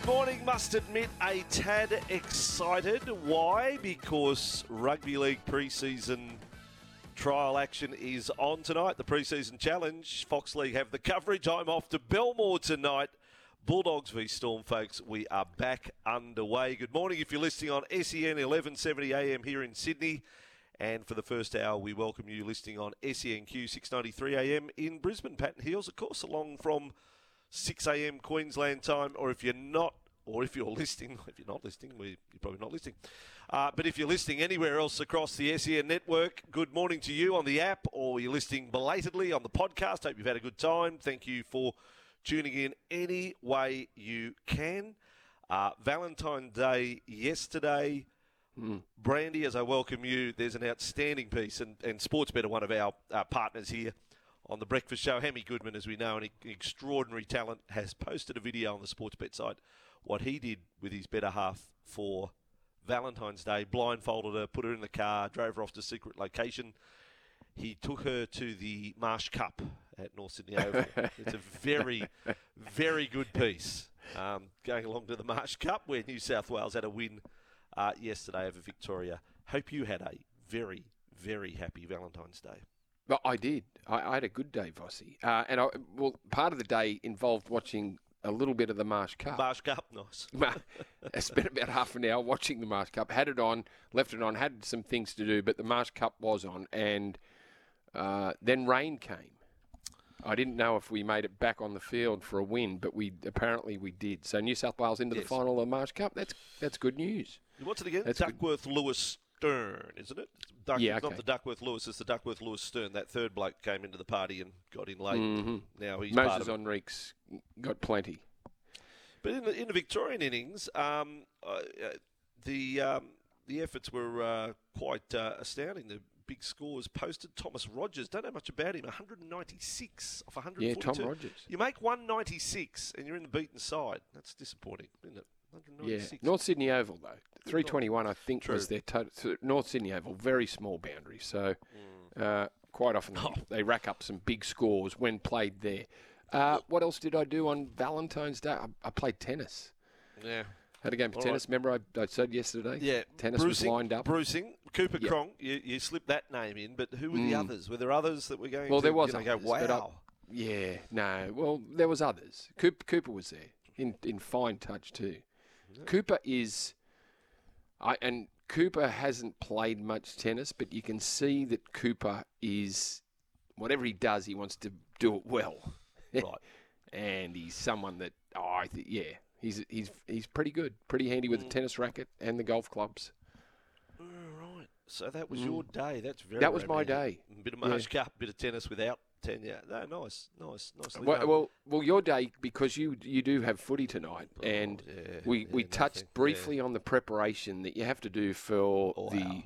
Good morning. Must admit, a tad excited. Why? Because Rugby League pre-season trial action is on tonight. The pre-season challenge. Fox League have the coverage. I'm off to Belmore tonight. Bulldogs v Storm, folks. We are back underway. Good morning. If you're listening on SEN 1170 AM here in Sydney. And for the first hour, we welcome you listening on SENQ 693 AM in Brisbane. Pat and Heals, of course, along from 6 a.m. Queensland time, or if you're not, or if you're listening, if you're not listening, we, you're probably not listening. Uh, but if you're listening anywhere else across the SEN network, good morning to you on the app, or you're listening belatedly on the podcast. Hope you've had a good time. Thank you for tuning in any way you can. Uh, Valentine's Day yesterday. Mm. Brandy, as I welcome you, there's an outstanding piece, and, and Sportsbet are one of our uh, partners here on the breakfast show. Hemi Goodman, as we know, an extraordinary talent, has posted a video on the Sportsbet site what he did with his better half for Valentine's Day. Blindfolded her, put her in the car, drove her off to a secret location. He took her to the Marsh Cup at North Sydney Oval. it's a very, very good piece. Um, going along to the Marsh Cup, where New South Wales had a win uh, yesterday over Victoria. Hope you had a very, very happy Valentine's Day. Well, I did. I, I had a good day, Vossi. Uh, and I, well, part of the day involved watching a little bit of the Marsh Cup. Marsh Cup, nice. I spent about half an hour watching the Marsh Cup. Had it on, left it on, had some things to do, but the Marsh Cup was on, and uh, then rain came. I didn't know if we made it back on the field for a win, but we apparently we did. So New South Wales into Yes. the final of the Marsh Cup. That's that's good news. What's it again? That's good. Duckworth Lewis Stern, isn't it? Duck, Yeah, It's not the Duckworth Lewis, it's the Duckworth Lewis Stern. That third bloke came into the party and got in late. Mhm. Now he's part Moses. Enrique's got plenty. But in the, in the Victorian innings, um, uh, the um, the efforts were uh, quite uh, astounding. The big scores posted. Thomas Rogers, don't know much about him. 196 off 142. Yeah, Tom Rogers. You make 196 and you're in the beaten side. That's disappointing, isn't it? Yeah, North Sydney Oval though, three twenty one I think True. was their total. so North Sydney Oval, very small boundary, so Mm. uh, quite often Oh. they, they rack up some big scores when played there. Uh, what else did I do on Valentine's Day? I, I played tennis. Yeah. Had a game of All tennis. Remember I, I said yesterday? Yeah, tennis was lined up. Brucing, Cooper Yeah. Cronk, you, you slipped that name in, but who were the Mm. others? Were there others that were going Well, to there was you know, others, go, but I- wow? Yeah, no. Well, there was others. Cooper, Cooper was there in in fine touch too. Cooper is, I and Cooper hasn't played much tennis, but you can see that Cooper is whatever he does, he wants to do it well, right. and he's someone that oh, I think yeah, he's he's he's pretty good, pretty handy with the Mm. tennis racket and the golf clubs. All right. So that was Mm. your day. That's very That was my day. Bit of Yeah. Marsh Cup, bit of tennis without tenure. No, nice, nice, nicely Well, done. well, well, your day because you you do have footy tonight, Oh, and yeah, we, yeah, we nothing. touched Yeah. briefly on the preparation that you have to do for the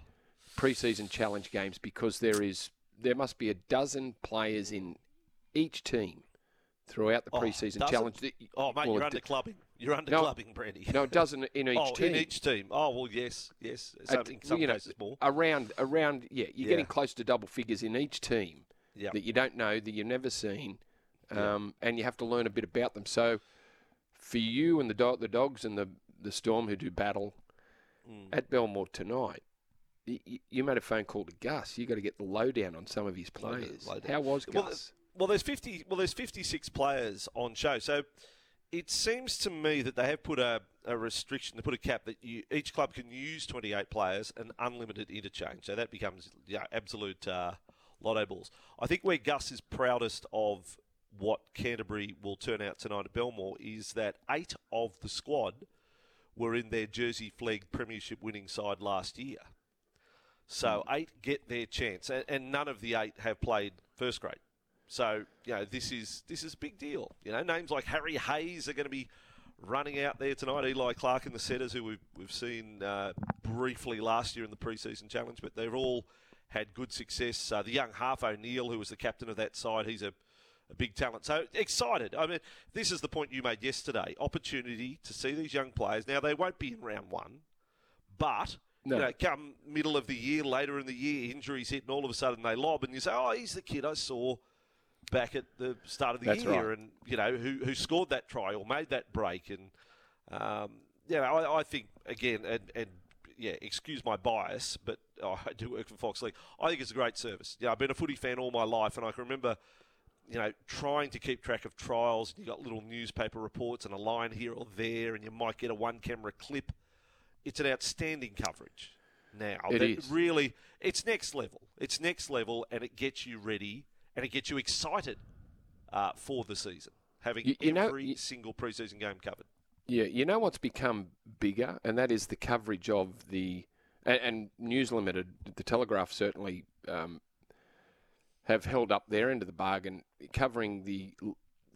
preseason challenge games because there is there must be a dozen players in each team throughout the Oh, preseason dozen? challenge. That, Oh, mate, well, you're under clubbing. You're under No. clubbing, Brandy. no, a dozen in each oh, team. in each team. Oh, well, yes, yes. Some, in some you know, more. around around yeah, you're Yeah. getting close to double figures in each team Yeah. that you don't know that you've never seen, um, and you have to learn a bit about them. So, for you and the dog, the dogs and the the storm who do battle Mm. at Belmore tonight, you made a phone call to Gus. You got to get the lowdown on some of his players. lowdown. How was Well, Gus? Well, there's 50. Well, there's 56 players on show. So it seems to me that they have put a, a restriction. They put a cap that you, each club can use 28 players and unlimited interchange. So that becomes yeah, absolute uh, lotto balls. I think where Gus is proudest of what Canterbury will turn out tonight at Belmore is that eight of the squad were in their Jersey Flegg Premiership winning side last year. So eight get their chance, and, and none of the eight have played first grade. So you know this is this is a big deal. You know names like Harry Hayes are going to be running out there tonight. Eli Clark and the setters, who we've we've seen uh, briefly last year in the preseason challenge, but they're all had good success. Uh, the young half O'Neill, who was the captain of that side, he's a a big talent. So excited. I mean, this is the point you made yesterday. Opportunity to see these young players. Now they won't be in round one, but No. you know, come middle of the year, later in the year, injuries hit, and all of a sudden they lob, and you say, "Oh, he's the kid I saw back at the start of the That's year, right. and you know who who scored that try or made that break." And Um, you know, I, I think again, and, and yeah, excuse my bias, but oh, I do work for Fox League. I think it's a great service. Yeah, I've been a footy fan all my life, and I can remember, you know, trying to keep track of trials. You got little newspaper reports and a line here or there, and you might get a one-camera clip. It's an outstanding coverage. Now, It is. really, it's next level. It's next level, and it gets you ready and it gets you excited uh, for the season. Having You- you know- every you- single preseason game covered. Yeah, you know what's become bigger, and that is the coverage of the and, and News Limited, the Telegraph certainly um, have held up their end of the bargain, covering the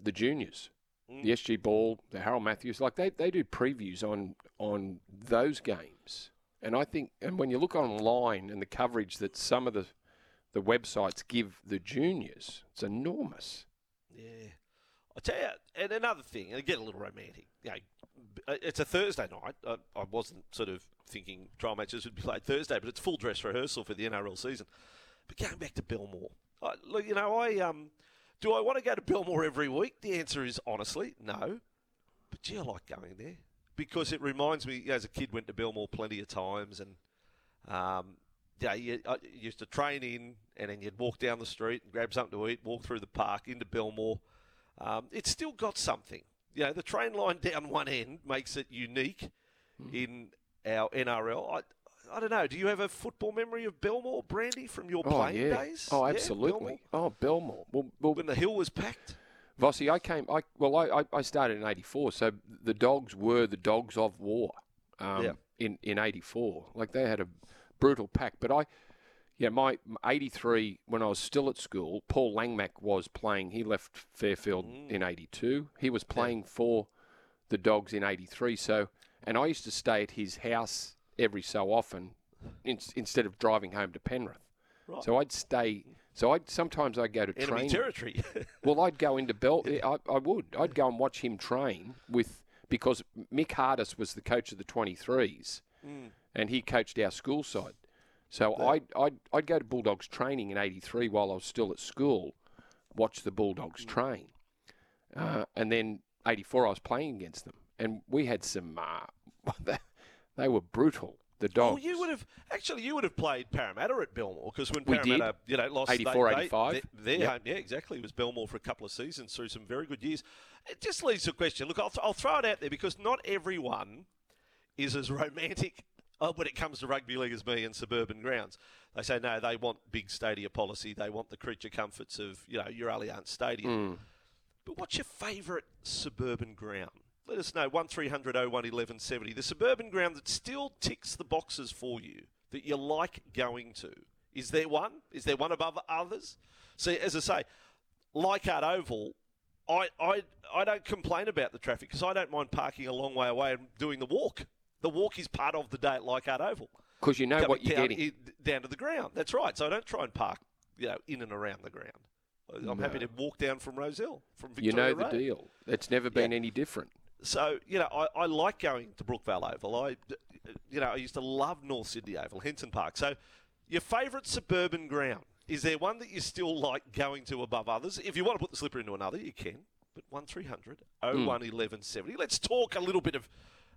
the juniors, Mm. the SG Ball, the Harold Matthews. Like they, they do previews on on those games, and I think and when you look online and the coverage that some of the the websites give the juniors, it's enormous. Yeah. I tell you, and another thing, and get a little romantic. You know, it's a Thursday night. I, I wasn't sort of thinking trial matches would be played Thursday, but it's full dress rehearsal for the NRL season. But going back to Belmore, I, look, you know, I um, do I want to go to Belmore every week? The answer is honestly no. But gee, I like going there because it reminds me. As a kid, went to Belmore plenty of times, and um, yeah, you, I used to train in, and then you'd walk down the street and grab something to eat, walk through the park into Belmore. Um, it's still got something. You know, the train line down one end makes it unique in our NRL. I, I don't know. Do you have a football memory of Belmore, Brandy, from your Oh playing yeah, days? oh Yeah, absolutely. Belmore? Oh Belmore. Well, well When the hill was packed. Vossi, I came. I well, I, I, I started in '84, so the dogs were the dogs of war. Um, Yeah. In in '84, like they had a brutal pack. But I, yeah, my '83 when I was still at school, Paul Langmack was playing. He left Fairfield Mm. in '82. He was playing for the dogs in '83. So, and I used to stay at his house every so often, in, instead of driving home to Penrith. Right. So I'd stay. So I'd sometimes I'd go to Enemy train. territory. Well, I'd go into Bell. I, I would. I'd go and watch him train with because Mick Hardis was the coach of the 23s, Mm. and he coached our school side. So I'd, I'd I'd go to Bulldogs training in '83 while I was still at school, watch the Bulldogs Mm. train, uh, and then '84 I was playing against them, and we had some. Uh, they, were brutal. The dogs. Well, you would have actually you would have played Parramatta at Belmore because when We did. Parramatta you know lost 84, they, they, 85. they- their Yep. home yeah exactly it was Belmore for a couple of seasons through some very good years. It just leads to a question. Look, I'll, I'll throw it out there because not everyone is as romantic uh, when it comes to rugby league as me and suburban grounds. They say no, they want big stadia policy. They want the creature comforts of you know your Allianz Stadium. Mm. But what's your favourite suburban ground? Let us know. 1300 01 1170. The suburban ground that still ticks the boxes for you, that you like going to. Is there one? Is there one above others? See, as I say, Leichhardt Oval, I, I, I don't complain about the traffic because I don't mind parking a long way away and doing the walk. The walk is part of the day at Leichhardt Oval. Because you know what you're down, getting. down to the ground. That's right. So I don't try and park, you know, in and around the ground. I'm happy to walk down from Rozelle, from Victoria You know the Road. deal. It's never been any different. So you know, I, I like going to Brookvale Oval. I, you know, I used to love North Sydney Oval, Henson Park. So, your favourite suburban ground is there one that you still like going to above others? If you want to put the slipper into another, you can. But one 0300 01 hmm. 1170. Let's talk a little bit of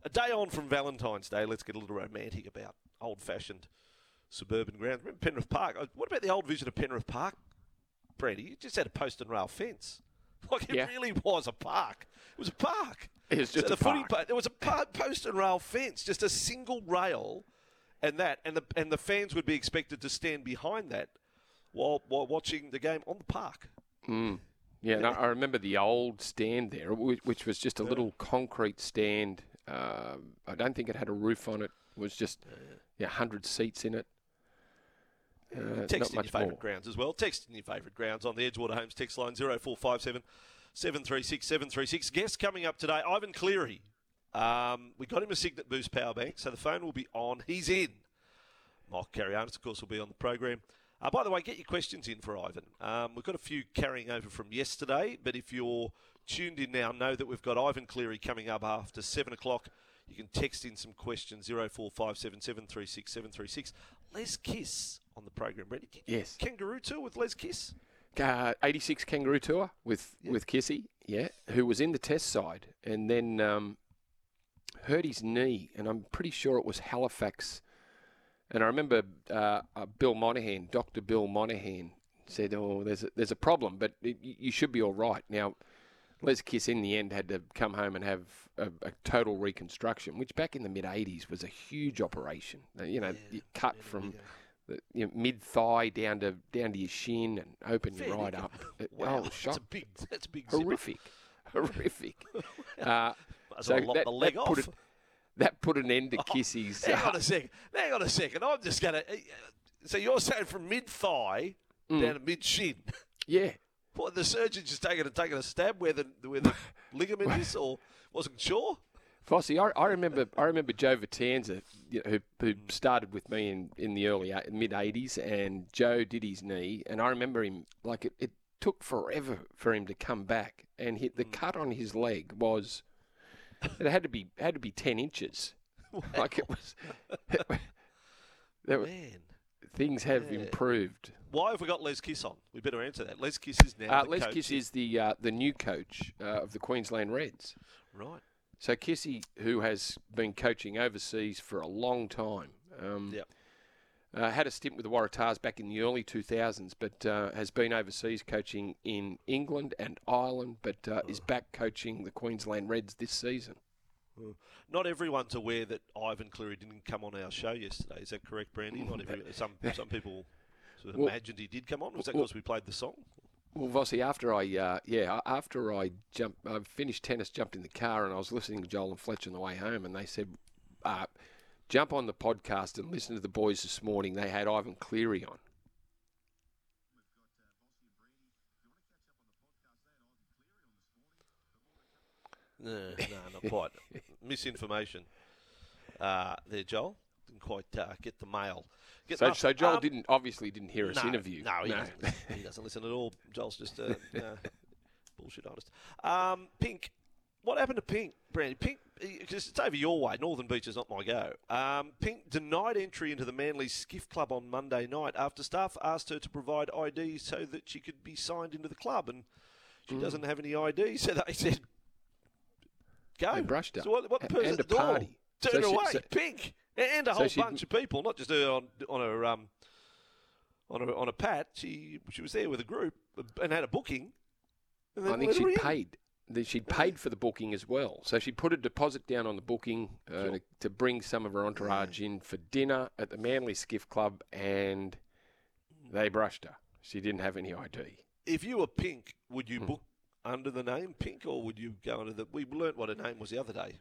a day on from Valentine's Day. Let's get a little romantic about old-fashioned suburban grounds. Remember Penrith Park? Uh, What about the old vision of Penrith Park, Brandy? You just had a post and rail fence. Like it Yeah. really was a park. It was a park. It was just so a the footy park. pa- there was a pa- post and rail fence, just a single rail, and that, and the and the fans would be expected to stand behind that while while watching the game on the park. Mm. Yeah, and I, I remember the old stand there, which was just a little concrete stand. Um, I don't think it had a roof on it. It was just yeah, hundred seats in it. Uh, Text not in your favourite grounds as well. Text in your favourite grounds on the Edgewater Homes text line 0457 736 736. Guest coming up today, Ivan Cleary. Um, we got him a Cygnett Boost power bank, so the phone will be on. He's in. Mark Carayannis, of course, will be on the program. Uh, by the way, get your questions in for Ivan. Um, we've got a few carrying over from yesterday, but if you're tuned in now, know that we've got Ivan Cleary coming up after 7 o'clock. You can text in some questions, 0457 736 736. Les Kiss on the program. Ready? Yes. Kangaroo Tour with Les Kiss. Uh, 86 Kangaroo Tour with, Yeah. with Kissy, yeah, who was in the test side. And then um, hurt his knee, and I'm pretty sure it was Halifax. And I remember uh, uh, Bill Monahan, Doctor Bill Monahan, said, "Oh, there's a, there's a problem, but it, you should be all right." Now, Les Kiss in the end had to come home and have a, a total reconstruction, which back in the mid '80s was a huge operation. Uh, You know, you cut from the you know, mid thigh down to down to your shin and open you Fair right up. Wow, oh, that's a big, that's a big zipper. horrific, horrific. Uh, so that, the leg that off. put it, that put an end to Oh, Kissy's. Hang uh, on a second. Hang on a second. I'm just to. So you're saying from mid thigh Mm. down to mid shin? yeah, What the surgeon just taking a taking a stab where the where the ligament is, or wasn't sure? Vossi, I, I remember I remember Joe Vitanza, you know, who, who started with me in, in the early mid '80s, and Joe did his knee, and I remember him like it, it took forever for him to come back, and hit the hmm. cut on his leg was it had to be had to be ten inches, like it was. there were, Man, things have Yeah. improved. why have we got Les Kiss on? We better answer that. Les Kiss is now. Uh, the Les coach. Kiss is the uh, the new coach uh, of the Queensland Reds. right. So Kissy, who has been coaching overseas for a long time, um, Yep. uh, had a stint with the Waratahs back in the early 2000s, but uh, has been overseas coaching in England and Ireland, but uh, is back coaching the Queensland Reds this season. Not everyone's aware that Ivan Cleary didn't come on our show yesterday. Is that correct, Brandy? Not every, some some people sort of Well- imagined he did come on. Was that well- because we played the song? Well, Vossi, after I uh, yeah, after I jumped, I finished tennis, jumped in the car, and I was listening to Joel and Fletcher on the way home, and they said, uh, "Jump on the podcast and listen to the boys this morning." They had Ivan Cleary on. No, no, not quite. Misinformation. Uh, there, Joel. Didn't quite uh, get the mail. Get So, so Joel um, didn't obviously didn't hear us no, interview. No, he, Doesn't, listen. he doesn't listen at all. Joel's just a uh, bullshit artist. Um, Pink. What happened to Pink, Brandy? Pink, because it's over your way. Northern Beach is not my go. Um, Pink denied entry into the Manly Skiff Club on Monday night after staff asked her to provide ID so that she could be signed into the club, and she Mm. doesn't have any ID. So they said, "Go." They brushed her. So what, what person and a party. turned So she- away. so- Pink and a whole she'd- bunch of people, not just her on on her um on a on a pat. She she was there with a group and had a booking. And I think she'd paid. She'd paid for the booking as well, so she put a deposit down on the booking uh, Sure. to, to bring some of her entourage in for dinner at the Manly Skiff Club, and they brushed her. She didn't have any ID. If you were Pink, would Hmm. you book under the name Pink, or would you go under the? We learnt what her name was the other day.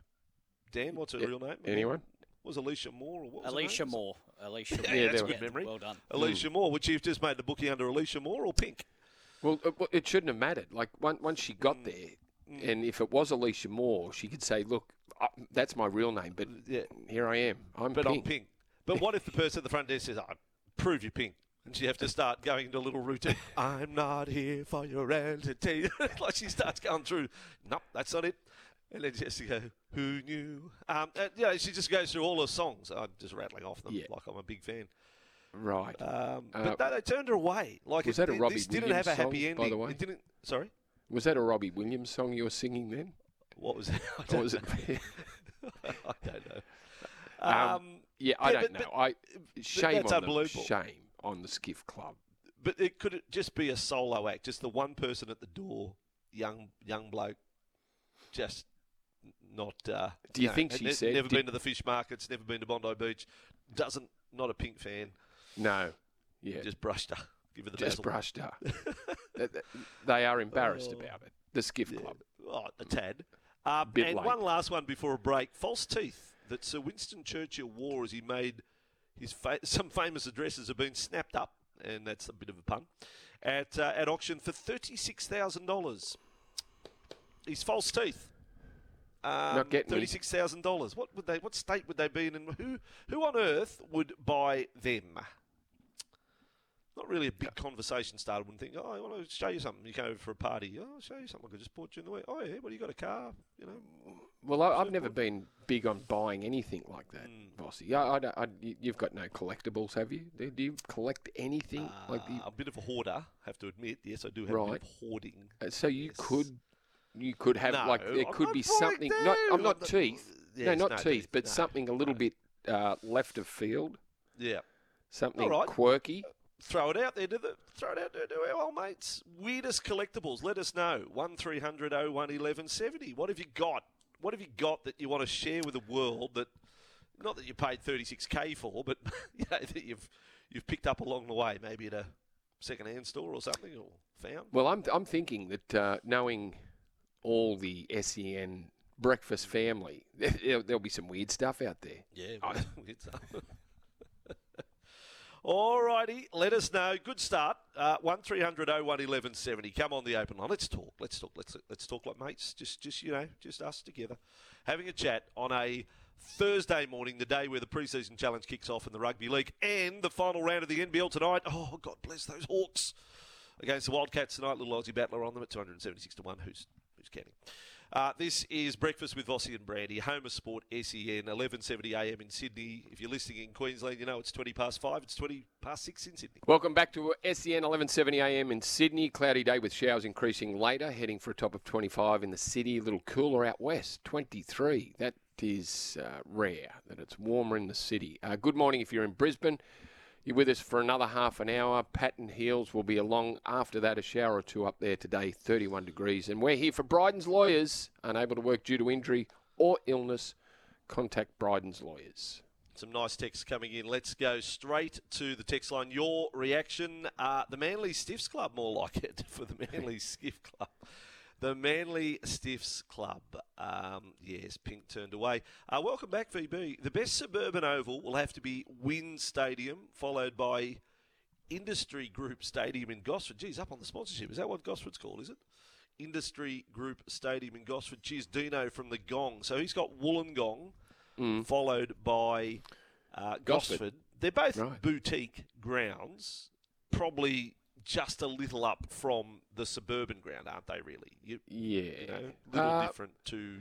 Dan, what's her Yeah, real name? Anyone? Was Alicia Moore or what? Was her Alicia name? Moore. Alicia Yeah, Moore. that's there good memory. Well done. Alicia Moore. Would she have just made the booking under Alicia Moore or Pink? Well, it, it shouldn't have mattered. Like one, once she Mm. got there, and if it was Alicia Moore, she could say, "Look, uh, that's my real name, but Yeah. here I am. I'm But pink." I'm pink. But what if the person at the front desk says, "I prove you're pink," and she have to start going into a little routine? I'm not here for your entertainment. like she starts going through. Nope, that's not it. And then she has to go, "Who knew?" Um, and, you know, she just goes through all her songs. I'm just rattling off them Yeah. like I'm a big fan. Right. Um, Uh, but no, they turned her away. Like was it, that a Robbie this didn't Williams have a happy song, by the way? It didn't. Sorry, Was that a Robbie Williams song you were singing then? what was it? I don't was it? know. I don't know. Um, Um, yeah, I Yeah, don't but- know. I shame on the unbelievable. shame on the Skiff Club. But it could it just be a solo act, just the one person at the door, young young bloke, just not. Uh, Do you know, think she ne- said- never did- been to the fish markets, never been to Bondi Beach, doesn't not a pink fan, No. Yeah. just brushed her, give her the just bezel. brushed her. Th- th- they are embarrassed Oh. about it. The Skiff Yeah. Club. Oh, a tad. Um, and late. one last one before a break. False teeth that Sir Winston Churchill wore as he made his fa- some famous addresses have been snapped up, and that's a bit of a pun, at uh, at auction for thirty six thousand dollars. His false teeth. Um, Not getting thirty six thousand dollars. What would they? What state would they be in? And who who on earth would buy them? Not really a big conversation starter. Wouldn't think, oh, I want to show you something. You came over for a party. Oh, I'll show you something. I could just bought you in the way. Oh, yeah, well, you got a car, you know. Well, I, I've never been big on buying anything like that, Mm. Vossi. Yeah, I, I, you- you've got no collectibles, have you? Do, do you collect anything? like the, Uh, a bit of a hoarder, have to admit. Yes, I do have a bit of hoarding. uh, so you yes. could, you could have no, like there I'm could be something. Not, I'm not not- teeth. yeah, no, not no teeth, but no, something a little bit uh, left of field, Yeah. something right. quirky. Throw it out there to the throw it out there to our old mates. Weirdest collectibles. Let us know. One 01 1170 What have you got? What have you got that you want to share with the world that not that you paid thirty six K for, but you know, that you've you've picked up along the way, maybe at a second hand store or something or found? Well, I'm I'm thinking that uh, knowing all the SEN breakfast family, there, there'll be some weird stuff out there. Yeah, weird uh, All righty, let us know. Good start. Uh, one 1170 Come on the open line. Let's talk. Let's talk. Let's let's talk like mates. Just just you know, just us together, having a chat on a Thursday morning, the day where the preseason challenge kicks off in the rugby league and the final round of the NBL tonight. Oh God bless those Hawks against the Wildcats tonight. Little Aussie battler on them at 276 to one. Who's who's counting? Uh, this is Breakfast with Vossi and Brandy, home of sport, SEN, 11.70 a.m. in Sydney. If you're listening in Queensland, you know it's 20 past 5. It's 20 past 6 in Sydney. Welcome back to SEN 11:70 a.m. in Sydney. Cloudy day with showers increasing later, heading for a top of 25 in the city. A little cooler out west, 23. That is uh, rare that it's warmer in the city. Uh, good morning if you're in Brisbane. You're with us for another half an hour. Pat and Heals will be along after that, a shower or two up there today, 31 degrees. And we're here for Bryden's Lawyers, unable to work due to injury or illness. Contact Bryden's Lawyers. Some nice texts coming in. Let's go straight to the text line. Your reaction, uh, the Manly Stiffs Club, more like it, for the Manly Skiff Club. The Manly Stiffs Club. Um, yes, Pink turned away. Uh, welcome back, VB. The best suburban oval will have to be WIN Stadium, followed by Industree Group Stadium in Gosford. Geez, up on the sponsorship. Is that what Gosford's called, is it? Industree Group Stadium in Gosford. Cheers, Dino from the Gong. So he's got Wollongong, followed by uh, Gosford. Gosford. They're both Right. boutique grounds, probably just a little up from the suburban ground, aren't they? Really, you, Yeah. you know, little Uh, different to.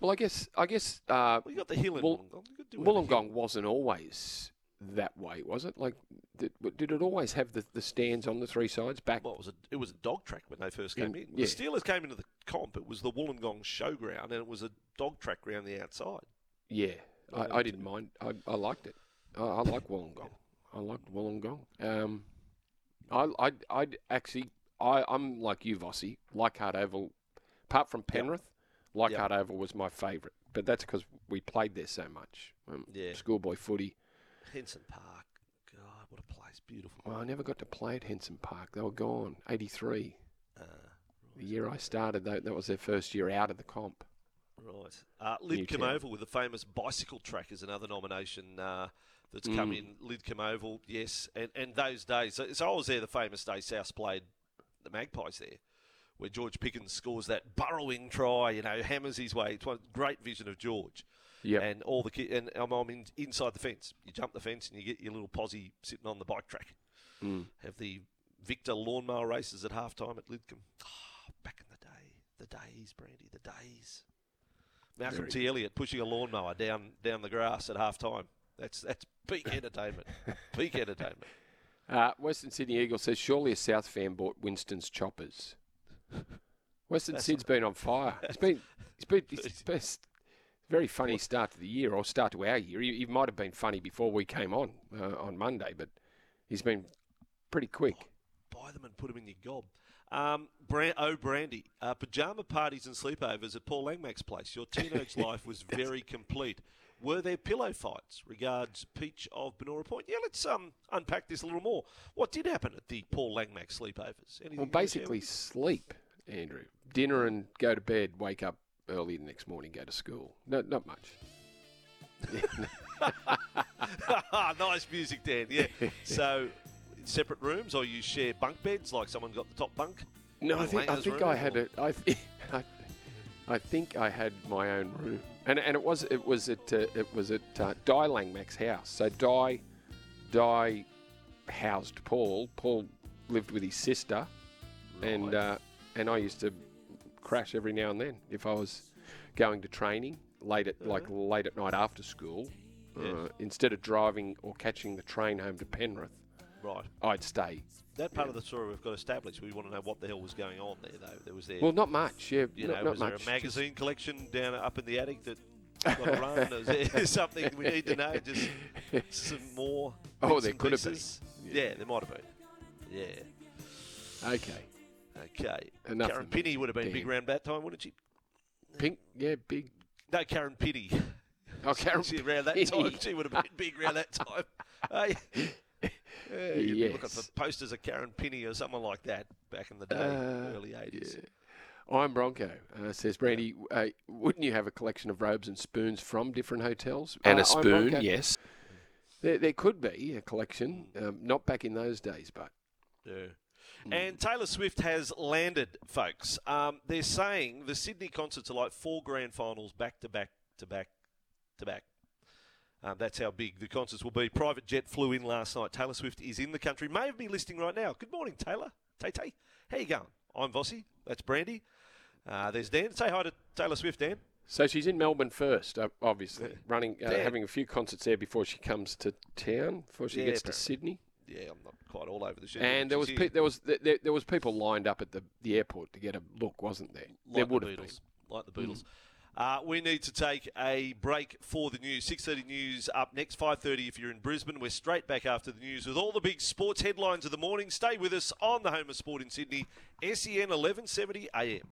Well, I guess I guess uh, Well, you got the hill in Woll- Wollongong. You could do it hill. Wollongong wasn't always that way, was it? Like, did, did it always have the, the stands on the three sides back? Well, it was a it was a dog track when they first came In- in. yeah. The Steelers came into the comp. It was the Wollongong Showground, and it was a dog track around the outside. yeah, I, I didn't mind. I, I liked it. I, I like Wollongong. I liked Wollongong. Um, I I I'd actually I I'm like you, Vossi. Leichhardt Oval, apart from Penrith, Leichhardt Oval was my favourite. But that's because we played there so much. Um, Yeah. Schoolboy footy. Henson Park. God, what a place! Beautiful. Well, I never got to play at Henson Park. They were gone. 83. Uh, The year I started, that, that was their first year out of the comp. Right. Uh, Lidcombe Oval with the famous bicycle track is another nomination uh, that's come Mm. in. Lidcombe Oval, yes. And, and those days, so, so I was there the famous day South played the Magpies there, where George Piggins scores that burrowing try, you know, hammers his way. It's one great vision of George. Yeah. And all the ki- and I'm, I'm in, inside the fence. You jump the fence and you get your little posse sitting on the bike track. Mm. Have the Victor lawnmower races at halftime at Lidcombe. Ah, back in the day, the days, Brandy, the days. Malcolm T. Elliott pushing a lawnmower down down the grass at halftime. That's that's peak entertainment. peak entertainment. Uh, Western Sydney Eagle says surely a South fan bought Winston's choppers. Western That's Sid's been on fire. It's been it's been it's best very funny start to the year or start to our year. He, he might have been funny before we came on uh, on Monday, but he's been pretty quick. Buy them and put them in your gob. Um, Brand, oh, Brandy, uh, pajama parties and sleepovers at Paul Langmack's place. Your teenage life was very complete. Were there pillow fights? Regards, Peach of Banora Point. Yeah, let's um unpack this a little more. What did happen at the Paul Langmack sleepovers? Anything Well, you wanna share basically sleep, Andrew. Dinner and go to bed. Wake up early the next morning. Go to school. No, not much. nice music, Dan. Yeah. So, separate rooms, or you share bunk beds, like someone got the top bunk. No, I think I think I had it. I, th- I, I think I had my own room, and and it was it was at uh, it was at uh, Di Langmack's house. So Di, Di, housed Paul. Paul lived with his sister, and uh, and I used to crash every now and then if I was going to training late at like late at night after school. Yeah. Uh, instead of driving or catching the train home to Penrith, Right. I'd stay. That part of the story we've got established. We want to know what the hell was going on there, though. There was there. Well, not much. Yeah, you not, know, not was much. there a Just- magazine collection down up in the attic that got run? Is there something we need to know? Just some more. Oh, there could have been. pieces? Yeah, there might have been. Yeah. Okay. Okay. Enough Karen Pini would have been Dan. big round bat time, wouldn't she? Pink, yeah, big. No, Karen Pini. Oh, Karen. She around that time, she would have been big around that time. Hey. Yeah, you'd be looking for posters of Karen Pini or someone like that back in the day, Uh, early 80s. Yeah. I'm Bronco, uh, says Brandy. Uh, wouldn't you have a collection of robes and spoons from different hotels? And Uh, a I'm spoon, yes. There, there could be a collection, um, not back in those days, but Yeah. And Taylor Swift has landed, folks. Um, they're saying the Sydney concerts are like four grand finals back to back to back to back. Um, that's how big the concerts will be. Private jet flew in last night. Taylor Swift is in the country. May have been listening right now. Good morning, Taylor. Tay Tay. How you going? I'm Vossi. That's Brandy. Uh, there's Dan. Say hi to Taylor Swift, Dan. So she's in Melbourne first, obviously, running, uh, having a few concerts there before she comes to town, before she Yeah, gets to. Sydney. Yeah, I'm not quite all over the show. And there was pe- there was there, there- there was people lined up at the, the airport to get a look, wasn't there? there like would the have been. Beatles. Like the Beatles. Uh, we need to take a break for the news. 6.30 news up next, 5.30 if you're in Brisbane. We're straight back after the news with all the big sports headlines of the morning. Stay with us on the home of sport in Sydney, SEN 1170 AM.